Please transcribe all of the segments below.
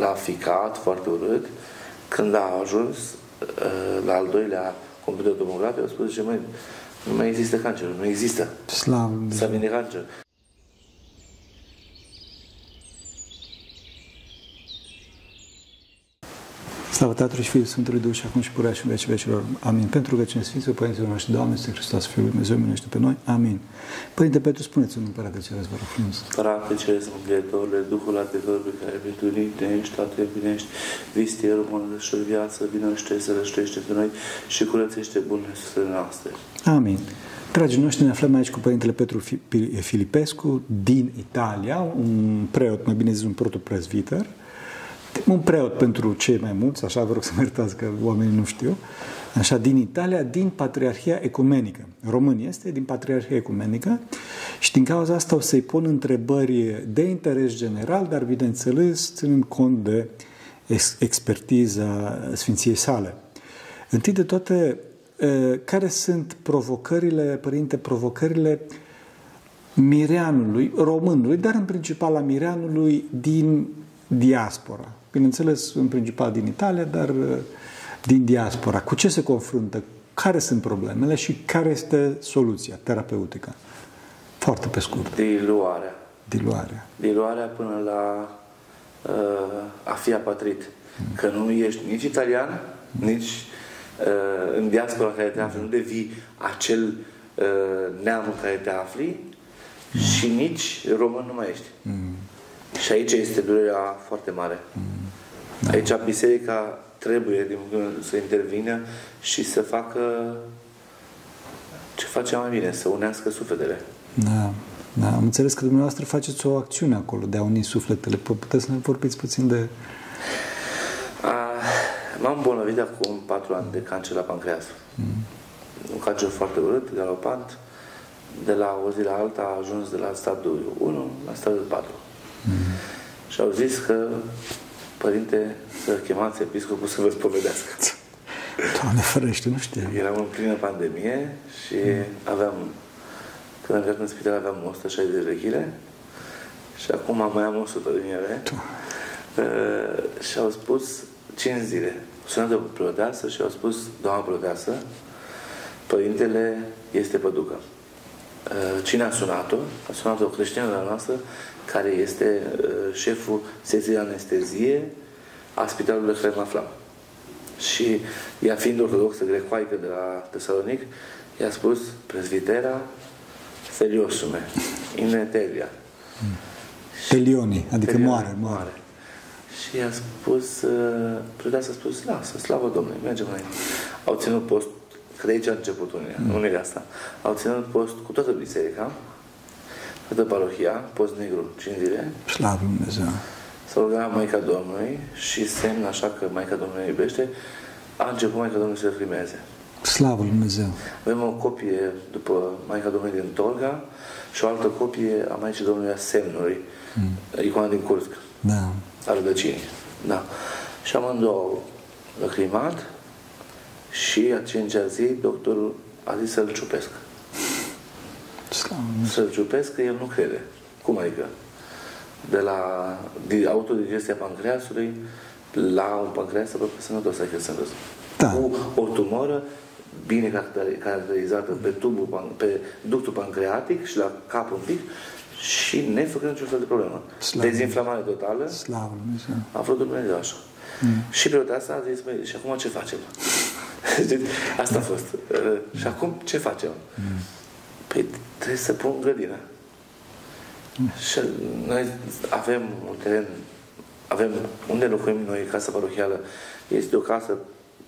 l-a ficat foarte urât. Când a ajuns uh, la al doilea computer tomograf, i-a spus, zice, măi, nu mai există cancer, nu există. Slavă S-a vindecat cancer. Slavă Tatălui și Fiului Sfântului Duh și acum și purea și în vecii vecilor. Amin. Pentru că cine Sfinților Părinților noștri, Doamne, este Hristos, Fiul lui Dumnezeu, miluiește pe noi. Amin. Părinte Petru, spuneți un Părate Ceresc, vă rog frumos. Frate Ceresc, Mângâietorule, Duhul Ardător pe care mântuit ești, toate binești, vistierul, mănădășor viață, binește, să răștește pe noi și curățește bunele suflele noastre. Amin. Dragii noștri, ne aflăm aici cu Părintele Petru Filipescu din Italia, un preot, mai bine zis un protopresviter, un preot pentru cei mai mulți, așa vă rog să mă iertați că oamenii nu știu, așa, din Italia, din Patriarhia Ecumenică. Român este, din Patriarhia Ecumenică și din cauza asta o să-i pun întrebări de interes general, dar bineînțeles ținând cont de expertiza Sfinției sale. Întâi de toate, care sunt provocările, părinte, provocările mireanului, românului, dar în principal a mireanului din diaspora? Bineînțeles, în principal din Italia, dar uh, din diaspora. Cu ce se confruntă? Care sunt problemele și care este soluția terapeutică? Foarte pe scurt. Diluarea. Diluarea. Diluarea până la uh, a fi apatrit. Mm. Că nu ești nici italian, mm. nici uh, în diaspora care te afli, mm. nu devii acel uh, neam în care te afli mm. și nici român nu mai ești. Mm. Și aici este durerea foarte mare. Mm. Da. Aici biserica trebuie să intervină și să facă ce face mai bine, să unească sufletele. Da. Da, am înțeles că dumneavoastră faceți o acțiune acolo de a uni sufletele. Puteți să ne vorbiți puțin de... M-am îmbolnăvit acum patru ani de cancer la pancreas. Mm. Un cancer foarte urât, galopant. De la o zi la alta a ajuns de la stadiul 1 la stadiul 4. Mm. Și au zis că Părinte, să chemați episcopul să vă spovedească. Doamne ferește, nu știu. Eram în plină pandemie și mm. aveam, când am intrat în spital aveam 160 de vechile și acum mai am 100 din ele. Uh, și au spus 5 zile. Sunat de preoteasă și au spus, doamna preoteasă, părintele este păducă. Uh, cine a sunat-o? A sunat-o creștină la noastră care este uh, șeful secției de anestezie a Spitalului care mă aflam. Și ea fiind ortodoxă grecoaică de la Tesalonic, i-a spus prezvitera Feliosume, in etelia. Telioni, adică Telioni, moare, moare. moare. Și i-a spus, uh, predea s-a spus, lasă, slavă Domnului, mergem înainte. Au ținut post, că de aici a început unirea, mm. unirea asta. Au ținut post cu toată biserica, toată parohia, post negru, 5 zile. Slavă Dumnezeu! S-a rugat Maica Domnului și semn așa că Maica Domnului iubește, a început Maica Domnului să filmeze. Slavă Dumnezeu! Avem o copie după Maica Domnului din Tolga și o altă copie a Maicii Domnului a semnului, mm. icoana din Cursk, da. a rădăcinii. Da. Și amândouă lăcrimat și a cincea zi doctorul a zis să-l ciupesc. Să-l ciupesc că el nu crede. Cum adică? De la autodigestia pancreasului la un pancreas aproape sănătos, adică sănătos. Da. Cu o tumoră bine caracterizată pe, tubul, pe ductul pancreatic și la cap un pic și nefăcând niciun fel de problemă. Slavă. Dezinflamare totală. Slavă A vrut Dumnezeu așa. Mm. Și pe asta a zis, băi, și acum ce facem? asta a fost. Și acum ce facem? Mm. Păi trebuie să pun grădină. Și noi avem un teren, avem unde locuim noi, casa parohială, este o casă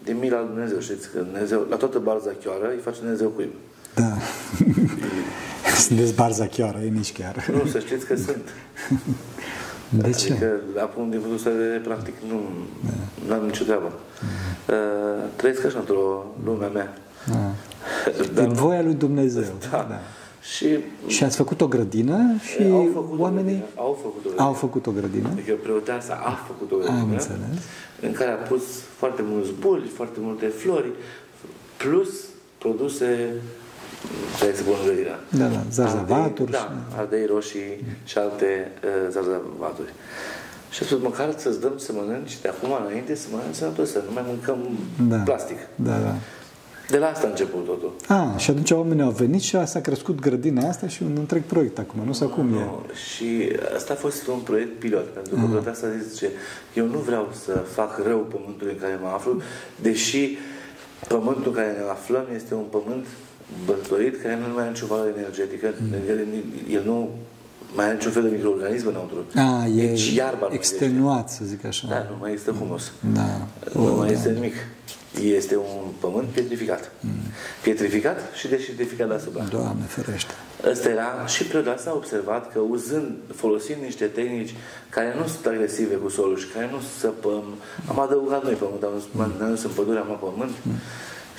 de mila lui Dumnezeu, știți, că Dumnezeu, la toată barza chioară îi face Dumnezeu cuib. Da. Sunteți barza chioară, e nici chiar. Nu, să știți că sunt. De ce? Adică, acum, din punctul de practic, nu, da. am nicio treabă. Da. Uh, trăiesc așa într-o lumea mea. Da. Dar, din voia lui Dumnezeu. Da. da. Și, și ați făcut o grădină și au făcut oamenii o au făcut o grădină. Au făcut o grădină. Adică preoteasa a făcut o grădină în care a pus foarte mulți buli, foarte multe flori, plus produse trebuie să pun în grădină. Da, da, zarzavaturi. Da, ardei roșii și alte uh, zarzavaturi. Și a spus, măcar să-ți dăm să mănânci de acum înainte, să mănânci sănătos, să nu mai mâncăm Da. plastic. Da, da. De la asta a început totul. A, și atunci oamenii au venit și s-a crescut grădina asta și un întreg proiect acum, nu? Sau cum e? Nu, Și asta a fost un proiect pilot, pentru că mm. asta zice, eu nu vreau să fac rău pământului în care mă aflu, deși pământul în care ne aflăm este un pământ băltorit care nu mai are nicio valoare energetică, mm. el, el nu mai are niciun fel de microorganism înăuntru. A, e deci iarba nu mai extenuat, să zic așa. Da, nu mai este humus. Da. Nu O, mai da. este nimic. Este un pământ pietrificat. Mm. Pietrificat și deșertificat deasupra. Doamne ferește. Ăsta era și preotul asta a observat că uzând, folosind niște tehnici care nu sunt agresive cu solul și care nu săpăm, am adăugat noi pământ, am dus, ne-am dus în pădure, am luat pământ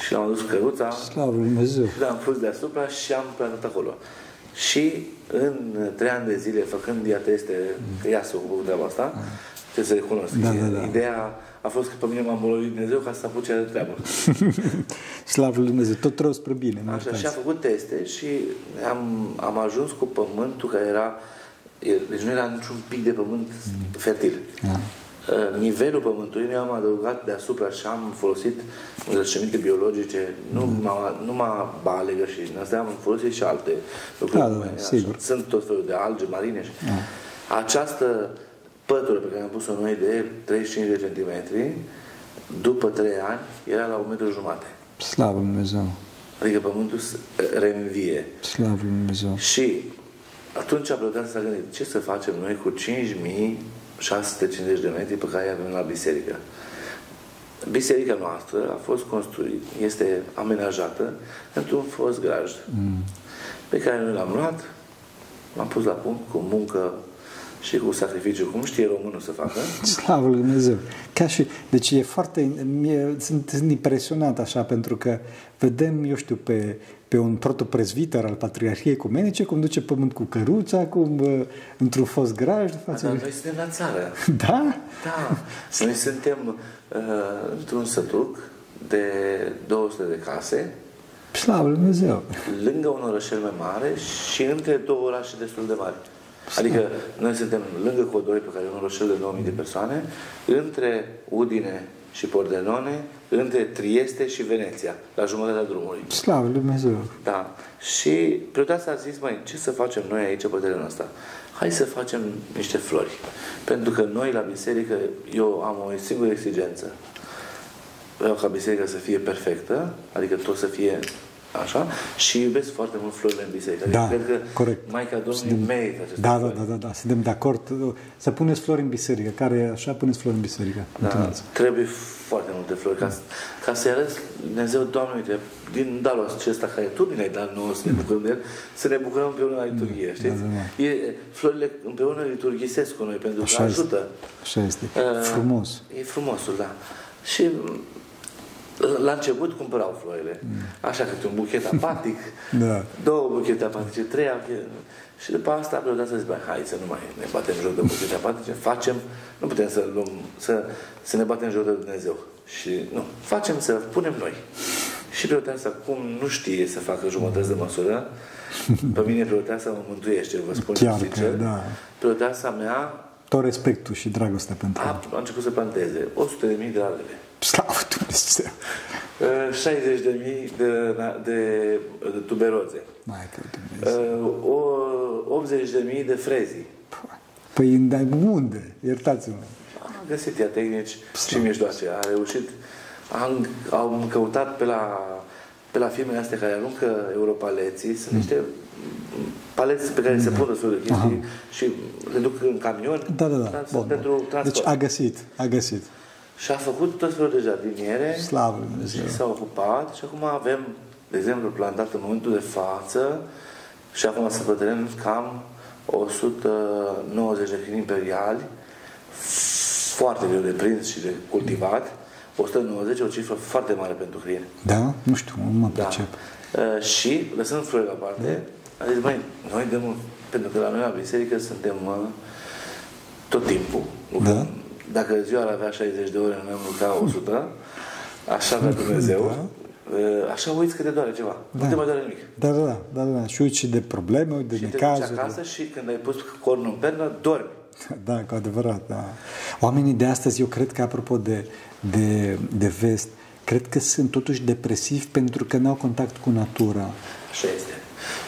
și am adus căruța Slavă Lui Dumnezeu. și l-am pus deasupra și am plantat acolo. Și în trei ani de zile, făcând diateste, că ea se ocupă cu treaba asta, trebuie să recunosc. Da, da, da. Ideea a fost că pe mine m-a îmbolnăvit Dumnezeu ca să apuce de treabă. Slavă Lui Dumnezeu. Tot rău spre bine. mă Așa, și a iertați. făcut teste și am, am ajuns cu pământul care era, e- deci nu era niciun pic de pământ fertil. Da. Uh, Nivelul pământului mi-am adăugat deasupra și am folosit îngrășăminte biologice, nu, m-a, nu m-a balegă și din astea am folosit și alte lucruri. Da, da, mai- așa. sigur. Sunt tot felul de alge marine. Și Această pătură pe care am pus-o noi de 35 de centimetri, după 3 ani, era la un metru jumate. Slavă Lui Dumnezeu. Adică pământul se reînvie. Slavă Lui Dumnezeu. Și atunci a plecat să gândit ce să facem noi cu 5650 de metri pe care îi avem la biserică. Biserica noastră a fost construită, este amenajată într-un fost grajd Mm. pe care noi l-am luat, l-am pus la punct cu muncă și cu sacrificiu, cum știe românul să facă. Slavă Lui Dumnezeu. Ca și, deci e foarte, mie, sunt, sunt impresionat așa, pentru că vedem, eu știu, pe, pe un protoprezviter al Patriarhiei Ecumenice, cum duce pământ cu căruța, cum uh, într-un fost grajd. Față... Dar noi suntem la țară. Da? Da, noi suntem uh, într-un sătuc de 200 de case, Slavă Lui Dumnezeu. lângă un orășel mai mare și între două orașe destul de mari. Adică noi suntem lângă Codoi, pe care e un orășel de 9000 de persoane, între Udine și Pordenone, între Trieste și Veneția, la jumătatea drumului. Slavă Lui Dumnezeu. Da. Și preotul a zis, mai ce să facem noi aici pe terenul ăsta? Hai să facem niște flori. Pentru că noi la biserică, eu am o singură exigență. Vreau ca biserica să fie perfectă, adică tot să fie așa, și iubesc foarte mult florile în biserică. Adică Da, cred că corect. Maica Domnului merită aceste Da, da, flori. da, da, da, suntem de acord. Să puneți flori în biserică. Care e așa, puneți flori în biserică. Da, Continuați. trebuie foarte multe flori ca, ca să-i arăți Dumnezeu, Doamne, uite, din darul acesta care Tu ne-ai dat nouă să ne bucurăm de el, să ne bucurăm împreună la liturghie, știți? da, E, florile împreună liturghisesc cu noi, pentru că Așa este. ajută. Așa este. Uh, Frumos. E frumosul, da. Și la început cumpărau florile. Așa, câte un buchet apatic, Da. două buchete apatice, trei buchete. Și după asta a dat să zic, "Băi, hai să nu mai ne batem joc de buchete apatice, facem, nu putem să, luăm, să, să ne batem joc de Dumnezeu. Și nu, facem să punem noi. Și preoteasa, cum nu știe să facă jumătăți de măsură, pe mine preoteasa mă mântuiește, vă spun Chiar că, sincer. da. Preoteasa mea Tot respectul și dragostea pentru a, el. a început să planteze 100.000 de ardele. Slavă Dumnezeu! 60 de mii de, de, de tuberoze, Mai că Dumnezeu. Uh, o 80 de mii de frezi. Păi dar unde? Iertați-mă. Am găsit ea tehnici și mijloace. A reușit. Am, am căutat pe la, pe la firmele astea care aruncă europaleții. Sunt niște paleți pe care se pun de felul de chestii și le duc în camion Da, da, da. trans- Bun, pentru bun. transport. Deci a găsit, a găsit. Și a făcut tot felul de jardiniere Slavă Lui Dumnezeu. și s-a ocupat și acum avem, de exemplu, plantat în momentul de față și acum să pătrăm cam 190 de câini imperiali foarte greu de prins și de cultivat 190 o cifră foarte mare pentru câini. Da? Nu știu, nu mă Da. pricep. Uh, și, lăsând florile la parte, a zis, măi, noi dăm, un- pentru că la noi la biserică suntem uh, tot timpul. Da. Dacă ziua ar avea 60 de ore, noi am lucrat 100, așa vrea Dumnezeu, Da. uh, așa uiți că te doare ceva. Nu te mai doare nimic. Da, da, da, da, da. Și uiți și de probleme, uite Și de te duci necazuri. acasă și când ai pus cornul în pernă, dormi. Da, cu adevărat, da. Oamenii de astăzi, eu cred că, apropo de, de, de vest, cred că sunt totuși depresivi pentru că nu au contact cu natura. Așa este.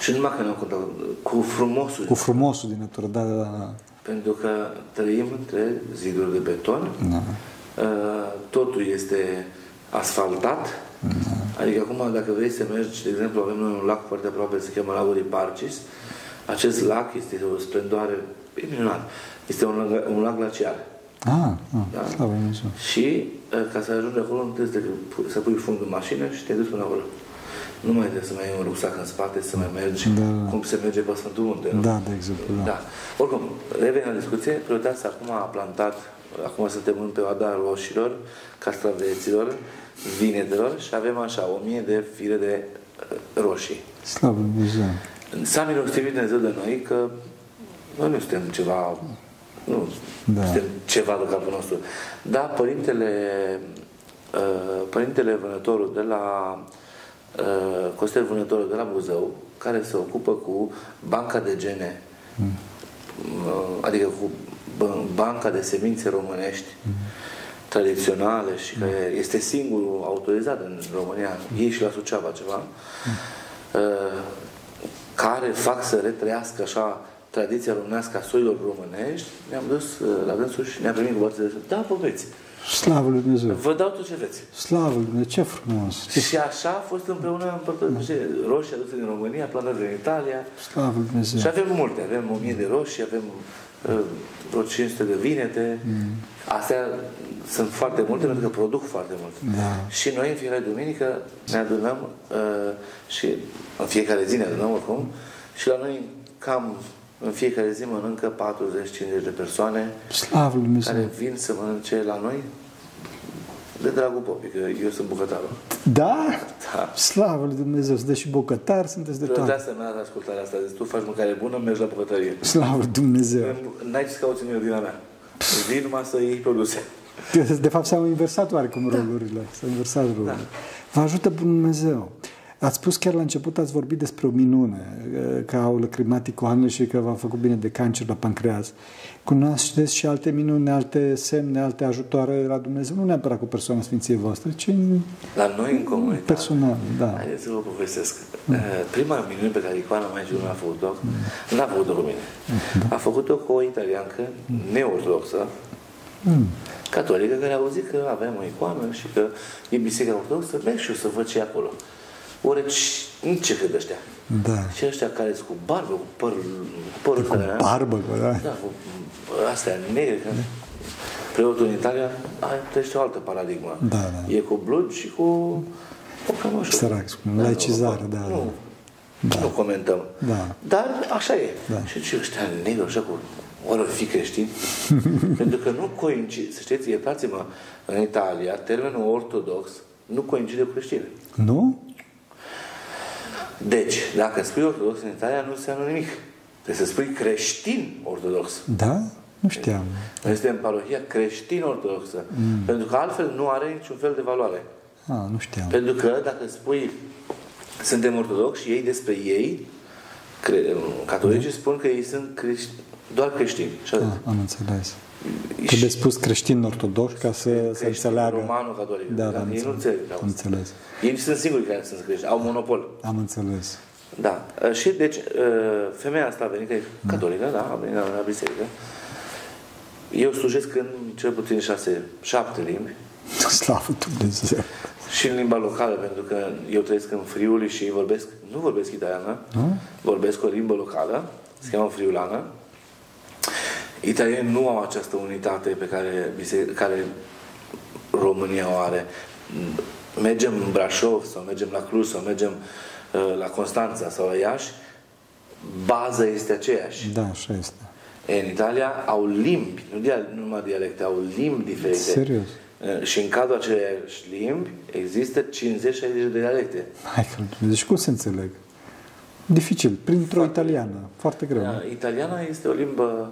Și numai că nu au contact cu frumosul. Cu frumosul din natură, da, da, da. Pentru că trăim între ziduri de beton, da. Uh, totul este asfaltat, da. adică acum dacă vrei să mergi, de exemplu, avem noi un lac foarte aproape, se cheamă Lagul Parcis, acest lac este o splendoare minunat. Este un, lac- un lac glaciar. Ah, ah Da. slavă Lui Dumnezeu. Și uh, ca să ajungi acolo, nu trebuie să, te- să pui fundul în mașină și te duci până acolo. Nu mai trebuie să mai ai un rucsac în spate, să mai mergi Da. cum se merge pe Sfântul Munte. Nu? Da, de exemplu, da. Da. Oricum, revenim la discuție. Prioritatea acum a plantat, acum suntem în perioada roșilor, castraveților, vinetelor și avem așa o mie de fire de uh, roșii. Slavă Lui Dumnezeu. S-a milostivit Dumnezeu de noi că noi nu suntem ceva, nu Da. suntem ceva de capul nostru. Dar părintele, uh, părintele vânătorul de la uh, Costel Vânătorul de la Buzău, care se ocupă cu banca de gene, uh, adică cu b- banca de semințe românești tradiționale și care este singurul autorizat în România, ei și la Suceava ceva, uh, care fac să retrăiască așa tradiția românească a soilor românești, ne-am dus uh, la dânsul și ne-a primit cu brațe de Da, povesti. Slavă Lui Dumnezeu. Vă dau tot ce vreți. Slavă Lui Dumnezeu. Ce frumos. Ce Și așa a fost împreună împărtășit. Roșii aduse din România, plantate din Italia. slavă Lui Și Dumnezeu. avem multe. Avem 1000 de roșii, avem uh, vreo 500 de vinete. Astea sunt foarte multe pentru că produc foarte mult. Da. Și noi în fiecare duminică ne adunăm uh, și în fiecare zi ne adunăm oricum și la noi cam în fiecare zi mănâncă 40-50 de persoane Slavă Lui Dumnezeu. care vin să mănânce la noi de dragul popii, că eu sunt bucătarul. Da? Da. Slavă Lui Dumnezeu. Sunteți și bocătari, sunteți de De toate. asta mi-a dat ascultarea asta. Deci tu faci mâncare bună, mergi la bucătărie. Slavă Lui Dumnezeu. N-ai ce să cauți în ordinea mea. Vii numai să iei produse. De fapt s-au inversat oarecum rolurile. S-au inversat rolurile. Vă ajută Bunul Dumnezeu. Ați spus chiar la început, ați vorbit despre o minune, că au lăcrimat icoanele și că v-a făcut bine de cancer la pancreas. Cunoașteți și alte minuni, alte semne, alte ajutoare la Dumnezeu, nu neapărat cu persoana Sfinției voastre, ci în La noi în comunitate. personal, da. Haideți să vă povestesc. Uh, Prima minune pe care icoana Maicii Domnului a făcut-o, n-a făcut-o cu mine. A făcut-o cu o italiancă neortodoxă, catolică, care a auzit că avem o icoană și că e biserica ortodoxă, merg și eu să văd ce e acolo. Oare ce- ce cred ăștia? Da. Și ăștia care sunt cu barbă, cu păr, cu părul Cu ăsta, barbă, da. Da, cu astea negre. Că preotul în Italia are trăiește o altă paradigmă. Da, da. E cu blugi și cu o cămășă. Sărac, spune, laicizare, nu, da, Nu, da. nu comentăm. Da. Dar așa e. Da. Și ce ăștia negri, așa cu ori or fi creștini? Pentru că nu coincide, să știți, iertați-mă, în Italia, termenul ortodox nu coincide cu creștin. Nu? Deci, dacă spui ortodox în Italia, nu înseamnă nimic. Trebuie să spui creștin ortodox. Da? Nu știam. Noi suntem parohia creștin-ortodoxă. Mm. Pentru că altfel nu are niciun fel de valoare. Ah, nu știam. Pentru că dacă spui suntem ortodoxi și ei despre ei, cre, catolicii spun că ei sunt crești, doar creștini. Și atât. Ah, am înțeles. Trebuie spus creștin ortodox ca să, să Creștin înțeleagă. romano-catolic. Da, Dar am ei nu înțeles. înțeleg. Am înțeles. Ei sunt singurii care sunt creștini, au monopol. Am înțeles. Da. Și deci femeia asta a venit, că e catolică, da, a venit la, la biserică. Eu slujesc în cel puțin șase, șapte limbi. Slavă Dumnezeu. Și în limba locală, pentru că eu trăiesc în Friuli și ei vorbesc, nu vorbesc italiană, vorbesc o limbă locală, se cheamă friulană. Italienii nu au această unitate pe care, bise- care România o are. Mergem în Brașov sau mergem la Cluj sau mergem uh, la Constanța sau la Iași, baza este aceeași. Da, așa este. În Italia au limbi, nu, dia, nu numai dialecte, au limbi diferite. Serios? Uh, Și în cadrul aceleiași limbi există 50-60 de dialecte. Hai că Deci cum se înțeleg? Dificil, printr-o italiană. Foarte greu. nu? Uh, Italiana este o limbă mm,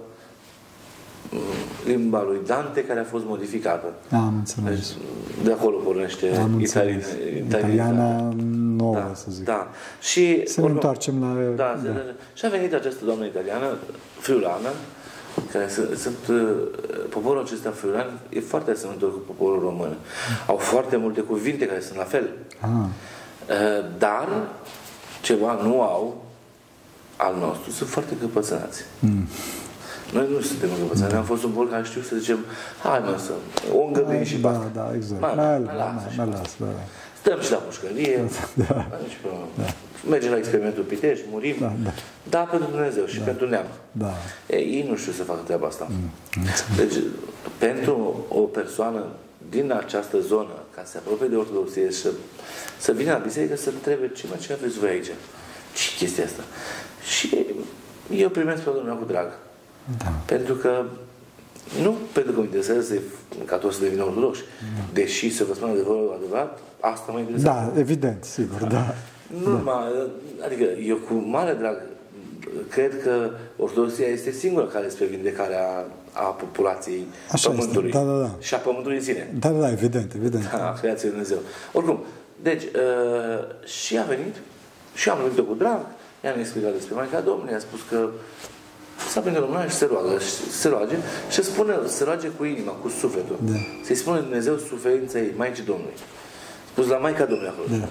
limba lui Dante care a fost modificată. Am înțeles. Deci, de acolo pornește Am italian, înțeles. Italiana nouă, da, să zic. Da. Și, Să ne întoarcem la... Da, da. da. Și a venit această doamnă italiană, friulană, care sunt, sunt uh, poporul acesta fluiran e foarte asemănător cu poporul român. Au foarte multe cuvinte care sunt la fel. Ah. Uh, dar ceva nu au al nostru, sunt foarte căpățânați. Mm. Noi nu suntem încăpățânați, da. am fost un popor care știu să zicem, hai mă să o îngăduim și da, basta. da, exact. Mai, Mai, mai, mai, lasă și mai basta. las, da. Stăm și la pușcărie, Da. da. nici problemă. Mergem la experimentul Pitești, murim, Da, da. da, pentru Dumnezeu și pentru neam. Da. E, ei nu știu să facă treaba asta. Mm. Deci, pentru o persoană din această zonă, ca să se apropie de ortodoxie și să, să vină la biserică, să întrebe ce mă, ce aveți voi aici? Ce chestia asta? Și eu primesc pe Domnul cu drag. Da. Pentru că nu pentru că mă interesează ca toți să devină ortodoxi. Deși, să vă spun adevărul adevărat, asta mă interesează. Da, evident, sigur, da. Nu numai, adică eu cu mare drag cred că ortodoxia este singura care spre vindecarea a populației Așa este, pământului da, da, da. și a pământului în sine. Da, da, da, evident, evident. Da, a creației Lui Dumnezeu. Oricum, deci, uh, și a venit și am venit cu drag, i-am explicat despre Maica Domnului, i-a spus că să aprinde lumina și se roagă, și se roage și spune, se roage cu inima, cu sufletul. Da. Să-i spune Dumnezeu suferința ei, Maicii Domnului. Spus la Maica Domnului acolo. Da.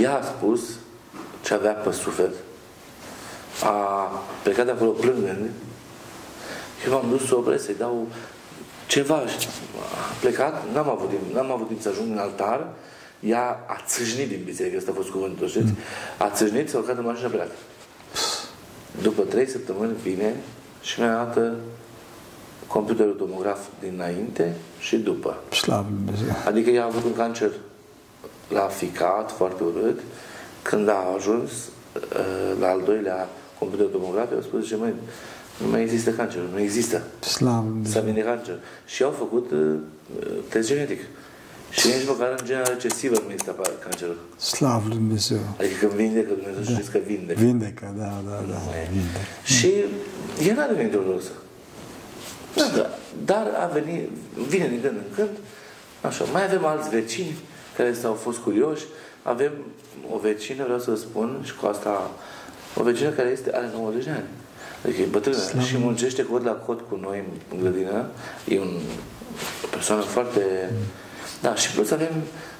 Ea a spus ce avea pe suflet. A plecat de acolo plângând. Și m-am dus să opresc, să-i dau ceva. Și A plecat, n-am avut, timp, n-am avut timp să ajung în altar. Ea a țâșnit din biserică, ăsta a fost cuvântul, știți? A țâșnit, s-a urcat în mașină și a plecat. După trei săptămâni vine și mi-a arată computerul tomograf dinainte și după. Slavă Lui Dumnezeu. Adică ea a avut un cancer la ficat, foarte urât. Când a ajuns uh, la al doilea computer tomograf, i-au spus, zice, măi, nu mai există cancer, nu există. Slavă Lui S-a Dumnezeu. vindecat cancer. Și au făcut uh, test genetic. Și nici măcar în genera recesivă nu există apa- cancerul. Slavă Lui Dumnezeu. Adică când vindecă, Dumnezeu da. știți că vindecă. Vindecă, da, da, da. Vindecă. Și ea n-a devenit ortodoxă. Da, da, dar a venit, vine din când în când, așa, mai avem alți vecini care s-au fost curioși, avem o vecină, vreau să vă spun, și cu asta, o vecină care este, are 90 de ani. Adică e bătrână Slavă. și muncește cod la cod cu noi în grădină. E un, o persoană foarte... Da, și plus avem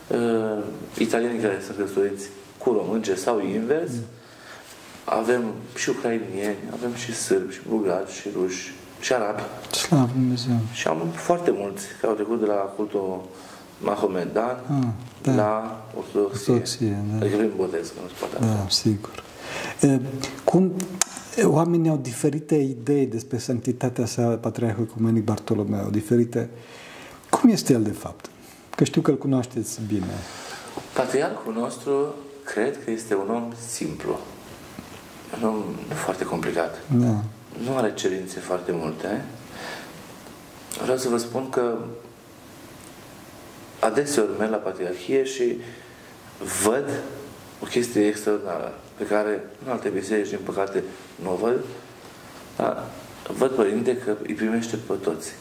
uh, italieni care sunt căsătoriți cu românce sau invers. Avem și ucrainieni, avem și sârbi, și bulgari, și ruși, și arabi. Slavă Lui Dumnezeu. Și am foarte mulți care au trecut de la cultul mahomedan Ah, da. la ortodoxie. Ortodoxie, da. Adică prin botez, că nu se poate altfel. Da, sigur. E, Cum e, oamenii au diferite idei despre sanctitatea sa, Patriarhul Ecumenic Bartolomeu, diferite... Cum este el de fapt? Că știu că îl cunoașteți bine. Patriarhul nostru cred că este un om simplu. Un om nu foarte complicat. Da. Nu are cerințe foarte multe. Vreau să vă spun că adeseori merg la Patriarhie și văd o chestie extraordinară pe care în alte biserici, din păcate, nu o văd. Dar văd, Părinte, că îi primește pe toți.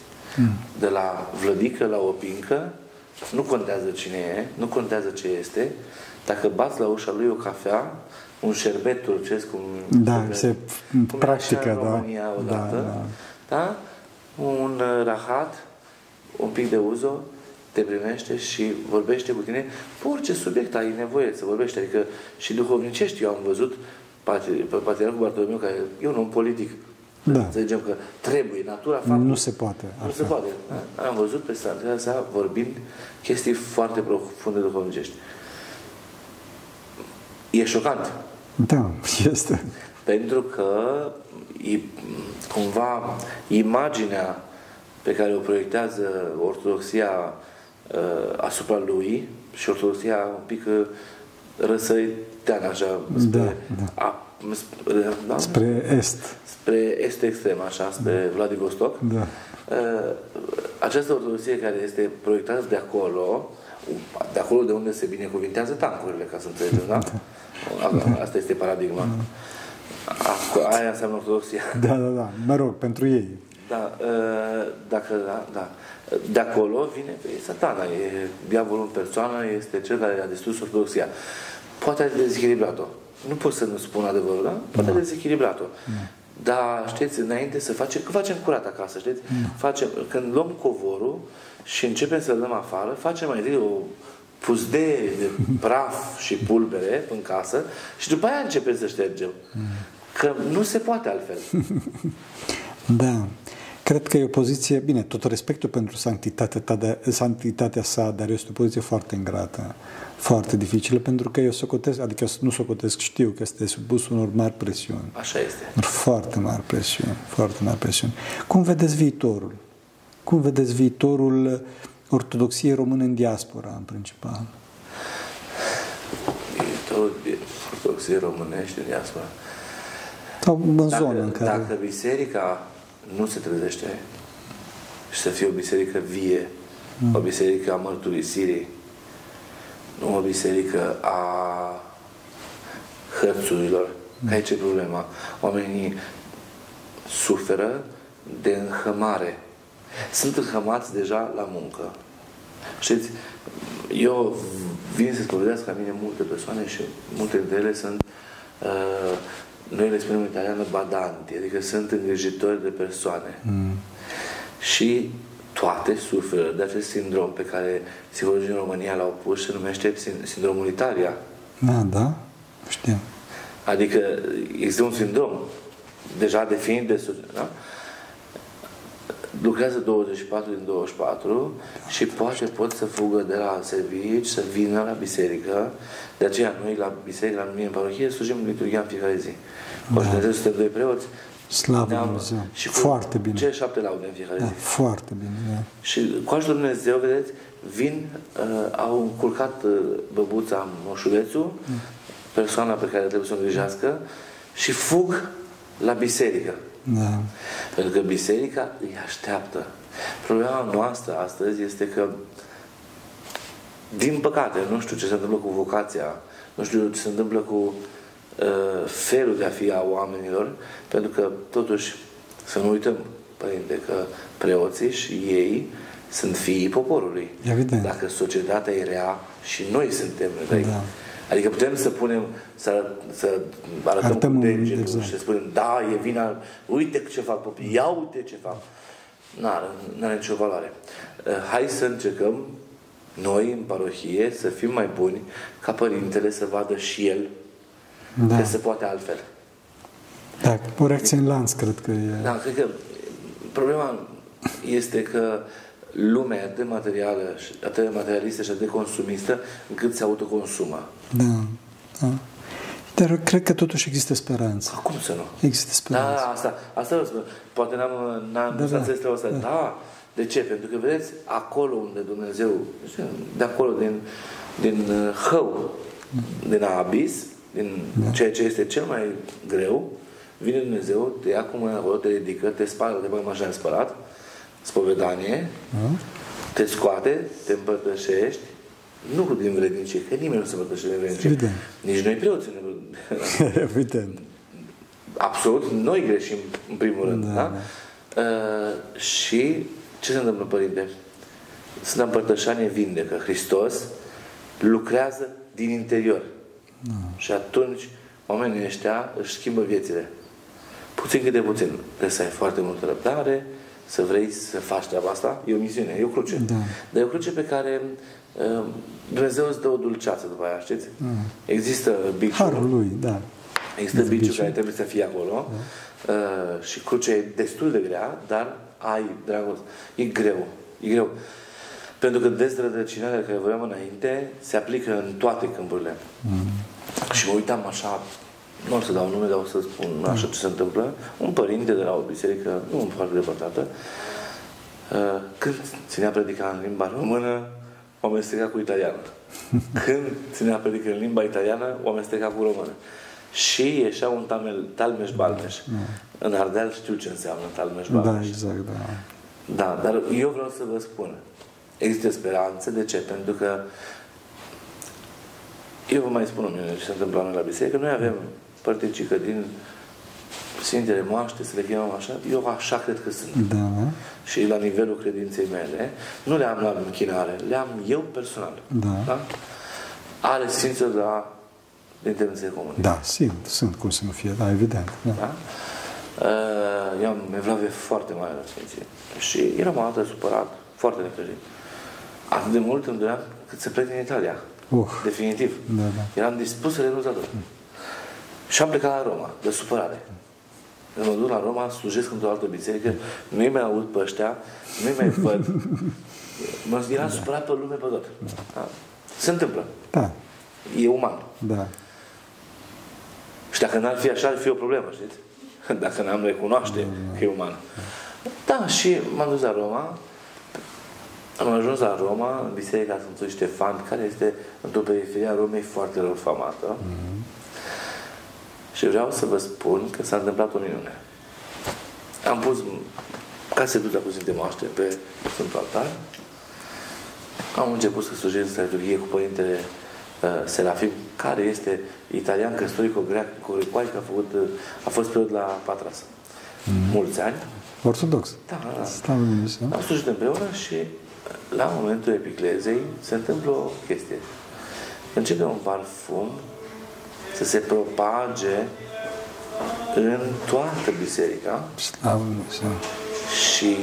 De la vlădică la opincă, nu contează cine e, nu contează ce este. Dacă bați la ușa lui o cafea, un șerbet turcesc, un Da, șerbet, se cum e practică, așa în da. România odată, Da, da, da. un uh, rahat, un pic de uzo, te primește și vorbește cu tine pe orice subiect ai nevoie să vorbești. Adică și duhovnicești, eu am văzut patri- pe Patriarhul Bartolomeu, care e un om politic. Da. Înțelegem că trebuie, natura faptului. Nu se poate. Nu se altfel. poate. Da? Am văzut pe strada sa vorbind chestii foarte profunde duhovnicești. E șocant. Da, este. Pentru că e, cumva imaginea pe care o proiectează ortodoxia uh, asupra lui și ortodoxia un pic uh, răsăriteană așa spre, Da, da. A, spre, da? Spre est. spre est extrem, așa, spre Vladivostok. Da. Uh, această ortodoxie care este proiectată de acolo, de acolo de unde se binecuvintează tancurile, ca să înțelegem, da? A- Asta este paradigma. Aco- Aia înseamnă ortodoxia. Da, da, da. Mă rog, pentru ei. Da, uh, dacă, da, da. De acolo vine e satana, e diavolul în persoană, este cel care a distrus ortodoxia. Poate a dezechilibrat-o. Nu pot să nu spun adevărul, da? Poate a dezechilibrat-o. Dar, știți, înainte să facem, că facem curat acasă, știți? Mm. Facem, când luăm covorul și începem să-l dăm afară, facem mai întâi o puzdee de praf și pulbere în casă și după aia începem să ștergem. Mm. Că nu se poate altfel. da. Cred că e o poziție, bine, tot respectul pentru sanctitatea, ta de, sanctitatea sa, dar este o poziție foarte ingrată, foarte dificilă, pentru că eu socotesc, adică eu nu socotesc, știu că este supus unor mari presiuni. Așa este. Foarte mari presiuni, foarte mari presiuni. Cum vedeți viitorul? Cum vedeți viitorul ortodoxiei române în diaspora, în principal? Viitorul ortodoxiei românești în diaspora? Sau în zonă în care... Dacă biserica nu se trezește și să fie o biserică vie, mm. o biserică a mărturisirii, nu o biserică a hărțurilor. Mm. Că aici e problema. Oamenii suferă de înhămare. Sunt înhămați deja la muncă. Știți, eu vin să spovedesc la mine multe persoane și multe dintre ele sunt uh, noi le spunem în italiană badanti, adică sunt îngrijitori de persoane. Mm. Și toate suferă de acest sindrom pe care psihologii în România l-au pus, se numește sindromul Italia. Da, da, știu. Adică există un sindrom deja definit de da? Lucrează 24 din 24 și poate pot să fugă de la servici, să vină la biserică. De aceea noi la biserică, la mine în parohie, slujim liturghia în fiecare zi. Da. Dumnezeu suntem doi preoți. Slavă Dumnezeu. Și foarte bine. Ce șapte laude în fiecare da, zi. Foarte bine. Da. Și cu ajutorul Dumnezeu, vedeți, vin, uh, au încurcat uh, băbuța moșulețul, mm. persoana pe care trebuie să o îngrijească și fug la biserică. Da. Pentru că biserica îi așteaptă. Problema noastră astăzi este că din păcate, nu știu ce se întâmplă cu vocația, nu știu ce se întâmplă cu uh, felul de a fi a oamenilor, pentru că totuși să nu uităm, Părinte, că preoții și ei sunt fiii poporului. Evident. Dacă societatea e rea și noi suntem da. Adică putem să punem, să, să arătăm Arătăm cu degetul exact. și să spunem, da, e vina, uite ce fac copii, ia uite ce fac. Nu are nicio valoare. Eh, hai să încercăm noi, în parohie, să fim mai buni ca părintele să vadă și el da. că se poate altfel. Da, o reacție în lanț, cred că e... Da, cred că problema este că lumea e atât de materială, atât de materialistă și atât de consumistă, încât se autoconsumă. Da, da. Dar cred că totuși există speranță. Cum să nu? Există speranță. Da, asta, asta vă spun. Poate n-am, n-am da, da, asta. Da. da. De ce? Pentru că, vedeți, acolo unde Dumnezeu, de acolo, din, din uh, hău, din abis, din da. ceea ce este cel mai greu, vine Dumnezeu, te ia cu mâna acolo, te ridică, te spală, te băgă așa în spălat, spovedanie, uh? te scoate, te împărtășești, nu din vrednicie, că nimeni nu se împărtășește din vrednicie. Evident. Nici noi preoții nu. Evident. Absolut, noi greșim în primul rând. Da, da? da. Uh, și ce se întâmplă, Părinte? Sfânta Împărtășanie vindecă. Hristos lucrează din interior. Da. Și atunci oamenii ăștia își schimbă viețile. Puțin câte puțin. Trebuie să ai foarte multă răbdare, să vrei să faci treaba asta, e o misiune, e o cruce. Da. Dar e o cruce pe care uh, Dumnezeu îți dă o dulceață după aia, știți? Da. Există biciul. Harul lui, da. Există biciul, biciul care trebuie să fie acolo da. uh, și crucea e destul de grea, dar ai dragoste. E greu. E greu. Pentru că dezdrădăcinarea care vorbeam înainte se aplică în toate câmpurile. Mm. Și mă uitam așa nu o să dau nume, dar o să spun mm. așa ce se întâmplă, un părinte de la o biserică, nu foarte depărtată, uh, când ținea predica în limba română, o amesteca cu italiană. Când ținea predica în limba italiană, o amesteca cu română. Și ieșea un tamel, talmeș-balmeș. Mm. În Ardeal știu ce înseamnă talmeș-balmeș. Da, exact, da. Da, dar eu vreau să vă spun. Există speranță. De ce? Pentru că eu vă mai spun mine ce se întâmplă la biserică. Noi avem părticică din Sfintele Moaște, să le chemăm așa, eu așa cred că sunt. Da. Și la nivelul credinței mele, nu le am la închinare, le am eu personal. Da. da? Ale Sfinților de la intervenție comună. Da, sunt, sunt, cum să nu fie, da, evident. Da. da? Uh, eu am evlavie foarte mare la Sfinție. Și eram o dată supărat, foarte necăjit. Atât de mult îmi doream cât să plec din Italia. Uh. Definitiv. Da, da. Eram dispus să renunț la tot. Și am plecat la Roma, de supărare. Când mă duc la Roma, slujesc într-o altă biserică, nu-i mai aud pe ăștia, nu-i mai văd. Mă eram supărat pe lume pe tot. Da. Se întâmplă. Da, E uman. da. Și dacă n-ar fi așa, ar fi o problemă, știți? Dacă n-am recunoaște că e uman. Da, și m-am dus la Roma. Am ajuns la Roma, în Biserica Sfântului Ștefan, care este într-o periferie a Romei foarte rău famată. Și vreau să vă spun că s-a întâmplat o minune. Am pus casetuța cu Sfinte Moaște pe Sfântul Altar. Am început să slujesc liturghie cu Părintele uh, Serafim, care este italian căsătoric grecoaic, a, făcut, uh, a fost preot la Patras. Mulți ani. Ortodox. Da, da, da. Slavă Lui Dumnezeu. Am slujit împreună și la momentul epiclezei se întâmplă o chestie. Începe un parfum să se propage în toată biserica Slavă Lui Dumnezeu. și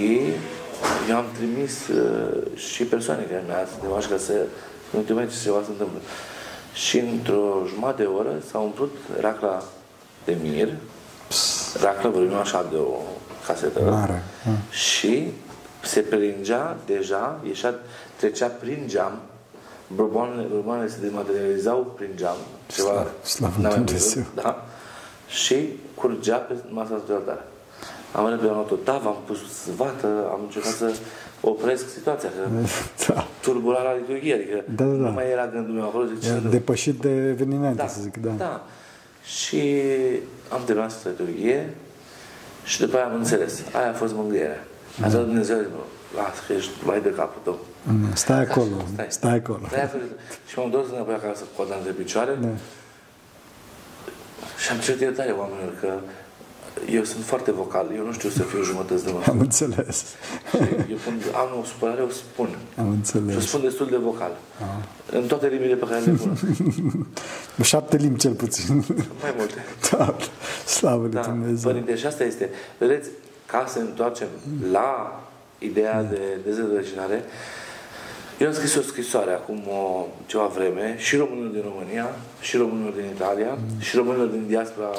eu am trimis uh, și persoane care mi-a trimis ca să nu uite mai ce ceva se întâmplă. Și într-o jumătate de oră s-a umplut racla de mir, racla vorbim așa de o casetă, Mare. da. și se prelingea deja, ieșea, trecea prin geam, borboanele, borboanele se dematerializau prin geam, ceva Slavă- slavă n-am mai Dumnezeu. văzut, da? și curgea pe masa de altar. Am venit pe la nototav, am pus vată, am încercat să opresc situația, că Da. turbura la liturghie, adică Da, da, da. nu mai era gândul meu acolo, zic, ce se E întâmplă? Depășit de evenimente, da, să zic, da. da. Și am terminat liturghie și după aia am înțeles. Aia a fost mângâierea. A zis Dumnezeu, lasă că ești mai de capul tău. Mm, Stai acolo, Stai. stai acolo. Stai acolo. Și m-am dus înapoi acasă cu coada între picioare Da. și am cerut iertare oamenilor că eu sunt foarte vocal, eu nu știu să fiu jumătăți de mână. Am înțeles. Și eu când am o supărare, o spun. Am Și o înțeles. spun destul de vocal. În toate limbile pe care le cunosc. Șapte limbi cel puțin. Mai multe. Da. Slavă Lui Da, Dumnezeu. părinte, și asta este. Vedeți, ca să ne întoarcem la ideea de dezrădăcinare, eu am scris o scrisoare acum o, ceva vreme și românilor din România, și românilor din Italia, și românilor din diaspora,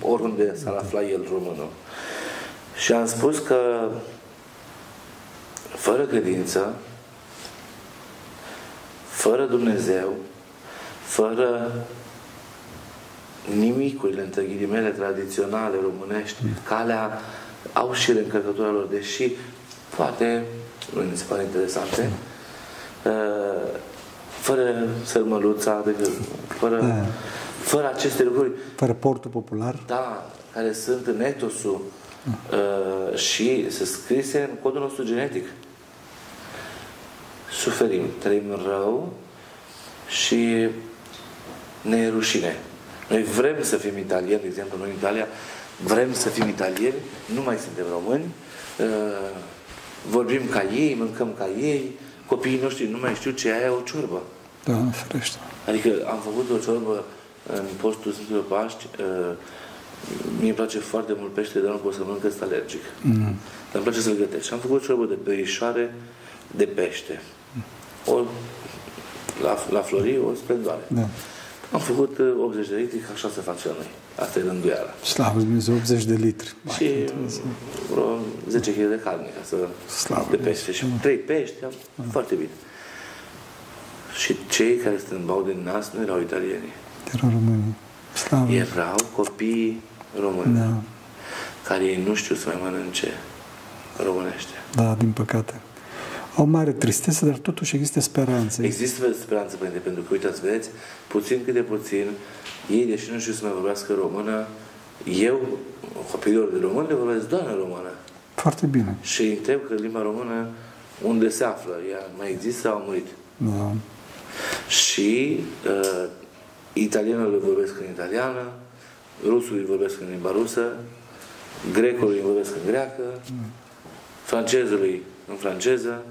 oriunde s-ar afla el românul. Și am spus că fără credință, fără Dumnezeu, fără nimicurile, între ghilimele, tradiționale românești, calea au și reîncărcătura lor, deși poate nu mi se pare interesante, uh, fără sărmăluța, adică fără, fără aceste lucruri, Fără portul popular. da, care sunt în etosul uh, și se scrise în codul nostru genetic. Suferim, trăim rău și ne e rușine. Noi vrem să fim italieni, de exemplu, noi în Italia vrem să fim italieni, nu mai suntem români, uh, vorbim ca ei, mâncăm ca ei, copiii noștri nu mai știu ce e aia o ciorbă. Da, ferește. Adică am făcut o ciorbă în postul Sfântului Paști. uh, Mie îmi place foarte mult pește, dar nu pot să mănânc, că sunt alergic. Mm. Dar îmi place să-l gătesc. Și am făcut o ciorbă de peșoare de pește. O, la, la Flori, o splendoare. Da. Am făcut uh, 80 de litri, că așa se face la noi. Asta e rânduiala. Slavă Lui Dumnezeu, 80 de litri. Și vreo 10 kg de carne, ca să, Slavă de pește. Și 3 pești, am, foarte bine. Și cei care strâmbau din nas nu erau italieni. Erau românii. Slavă. Erau copii români, Da, care ei nu știu să mai mănânce românește. da, din păcate. Au mare tristețe, dar totuși există speranță. Există speranță, Părinte, pentru că, uitați, vedeți, puțin câte puțin, ei, deși nu știu să mai vorbească română, eu, copiilor de român, le vorbesc doar în română. Foarte bine. Și îi întreb că limba română unde se află, ea mai există sau a murit. Da. Și uh, italienul le vorbesc în italiană, rusul îi vorbesc în limba rusă, grecul îi vorbesc în greacă, francezului în franceză.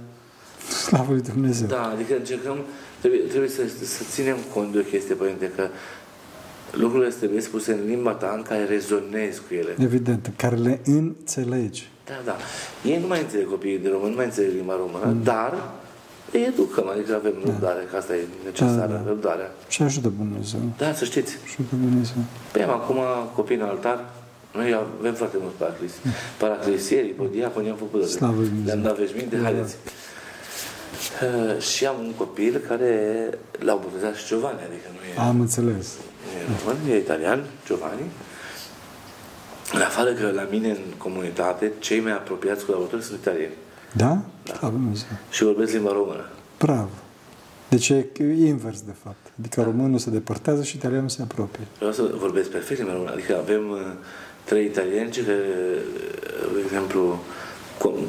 Slavă Lui Dumnezeu. Da, adică încercăm, trebuie, trebuie să, să ținem cont de o chestie, Părinte, că lucrurile trebuie spuse în limba ta în care rezonezi cu ele. Evident, care le înțelegi. Da, da. Ei nu mai înțeleg copiii de român, nu mai înțeleg limba română, mm. dar îi educăm, adică avem da. răbdare, că asta e necesară, da, da. răbdarea. Și ajută Dumnezeu. Da, să știți. Ajută Dumnezeu. Păi am acum copii în altar, noi avem foarte mulți paraclis. Paraclisieri, podiaconi, am făcut Slavă Le-am dat veșminte, da. Haideți. Uh, și am un copil care l-au botezat și Giovanni, adică nu e... Am înțeles. E român, e italian, Giovanni. În afară că la mine în comunitate, cei mai apropiați colaboratori sunt italieni. Da? Da. Slavă Dumnezeu. Și vorbesc limba română. Bravo. Deci e invers, de fapt. Adică românul se depărtează și italianul se apropie. Vreau să vorbesc perfect limba română. Adică avem uh, trei italieni care, de exemplu,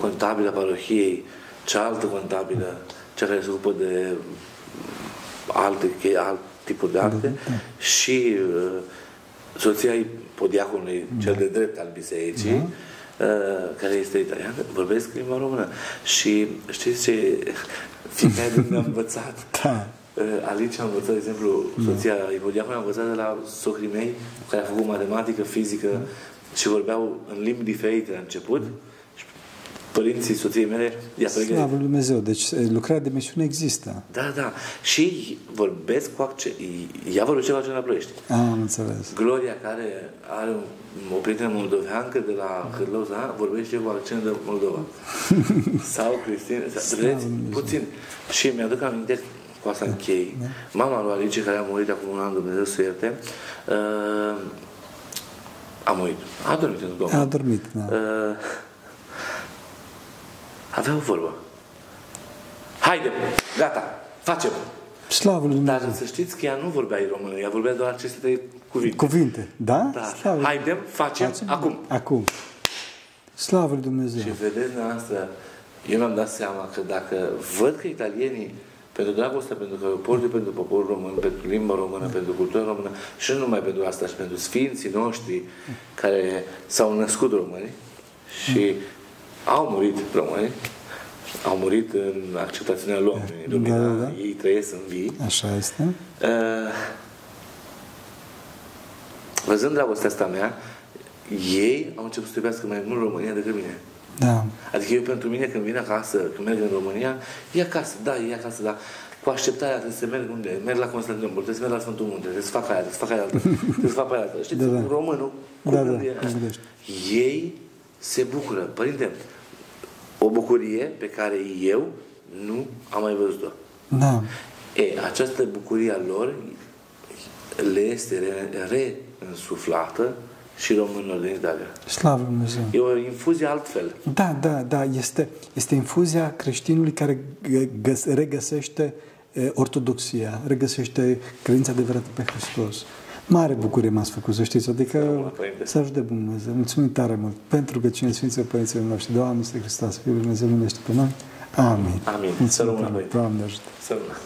contabila parohiei, cealaltă contabilă, cea care se ocupă de alte, alt tipuri de acte, da, da. și uh, soția podiaconului, da. cel de drept al bisericii, da. Uh, care este italian, vorbesc limba română. Și știți ce fiecare din ne-a învățat? Da. Uh, Alice a învățat, de exemplu, soția da. Ipodiacon a învățat de la socrii mei, care a făcut matematică, fizică da. și vorbeau în limbi diferite la început. Da părinții soției mele i-a pregătit. Slavă Lui Dumnezeu, deci lucrarea de misiune există. Da, da. Și vorbesc cu accent. Ea vorbește cu accent la plăiești. Am înțeles. Gloria, care are o prietenă moldoveancă de la Hârloza, vorbește cu accent de Moldova. Sau Cristina. Vedeți, puțin. Și mi-aduc aminte cu asta închei. Da. Mama lui Alice, care a murit acum un an, Dumnezeu să ierte, uh, a murit. A dormit în Domnul. A dormit, da. Uh, avea o vorbă. Haide, gata, facem. Slavă Lui Dar să știți că ea nu vorbea în română, ea vorbea doar aceste trei cuvinte. Cuvinte, da? da. Slavă. Haidem, facem, facem, acum. Acum. Slavă Lui Dumnezeu. Și vedeți, noastră, eu mi-am dat seama că dacă văd că italienii pentru dragostea, pentru că portul pentru poporul român, pentru limba română, da. pentru cultura română și nu numai pentru asta, și pentru sfinții noștri care s-au născut români și au murit români, au murit în acceptațiunea lor, în lumina, da, da, da. ei trăiesc în vii. Așa este. Uh, văzând dragostea asta mea, ei au început să iubească mai mult România decât mine. Da. Adică eu pentru mine când vin acasă, când merg în România, e acasă, da, e acasă, da. Cu așteptarea trebuie să merg unde? Merg la Constantinopol, trebuie să merg la Sfântul Munte, trebuie să fac aia, trebuie să fac aia altă, trebuie să fac aia altă. Știți, da, da. românul, cum da, da, ei se bucură. Părinte, o bucurie pe care eu nu am mai văzut-o. Da. E, această bucurie a lor le este reînsuflată re și românilor din Italia. Slavă Dumnezeu! E o infuzie altfel. Da, da, da. Este, este infuzia creștinului care găs, regăsește ortodoxia, regăsește credința adevărată pe Hristos. Mare bucurie m-ați făcut, să știți, adică să ajute Dumnezeu. Mulțumim tare mult pentru că cine Sfinții Părinților noștri. Doamne, este Hristos, Fiul Dumnezeu, numește pe noi. Amin. Amin. Să rămână Doamne ajută. Să rămână.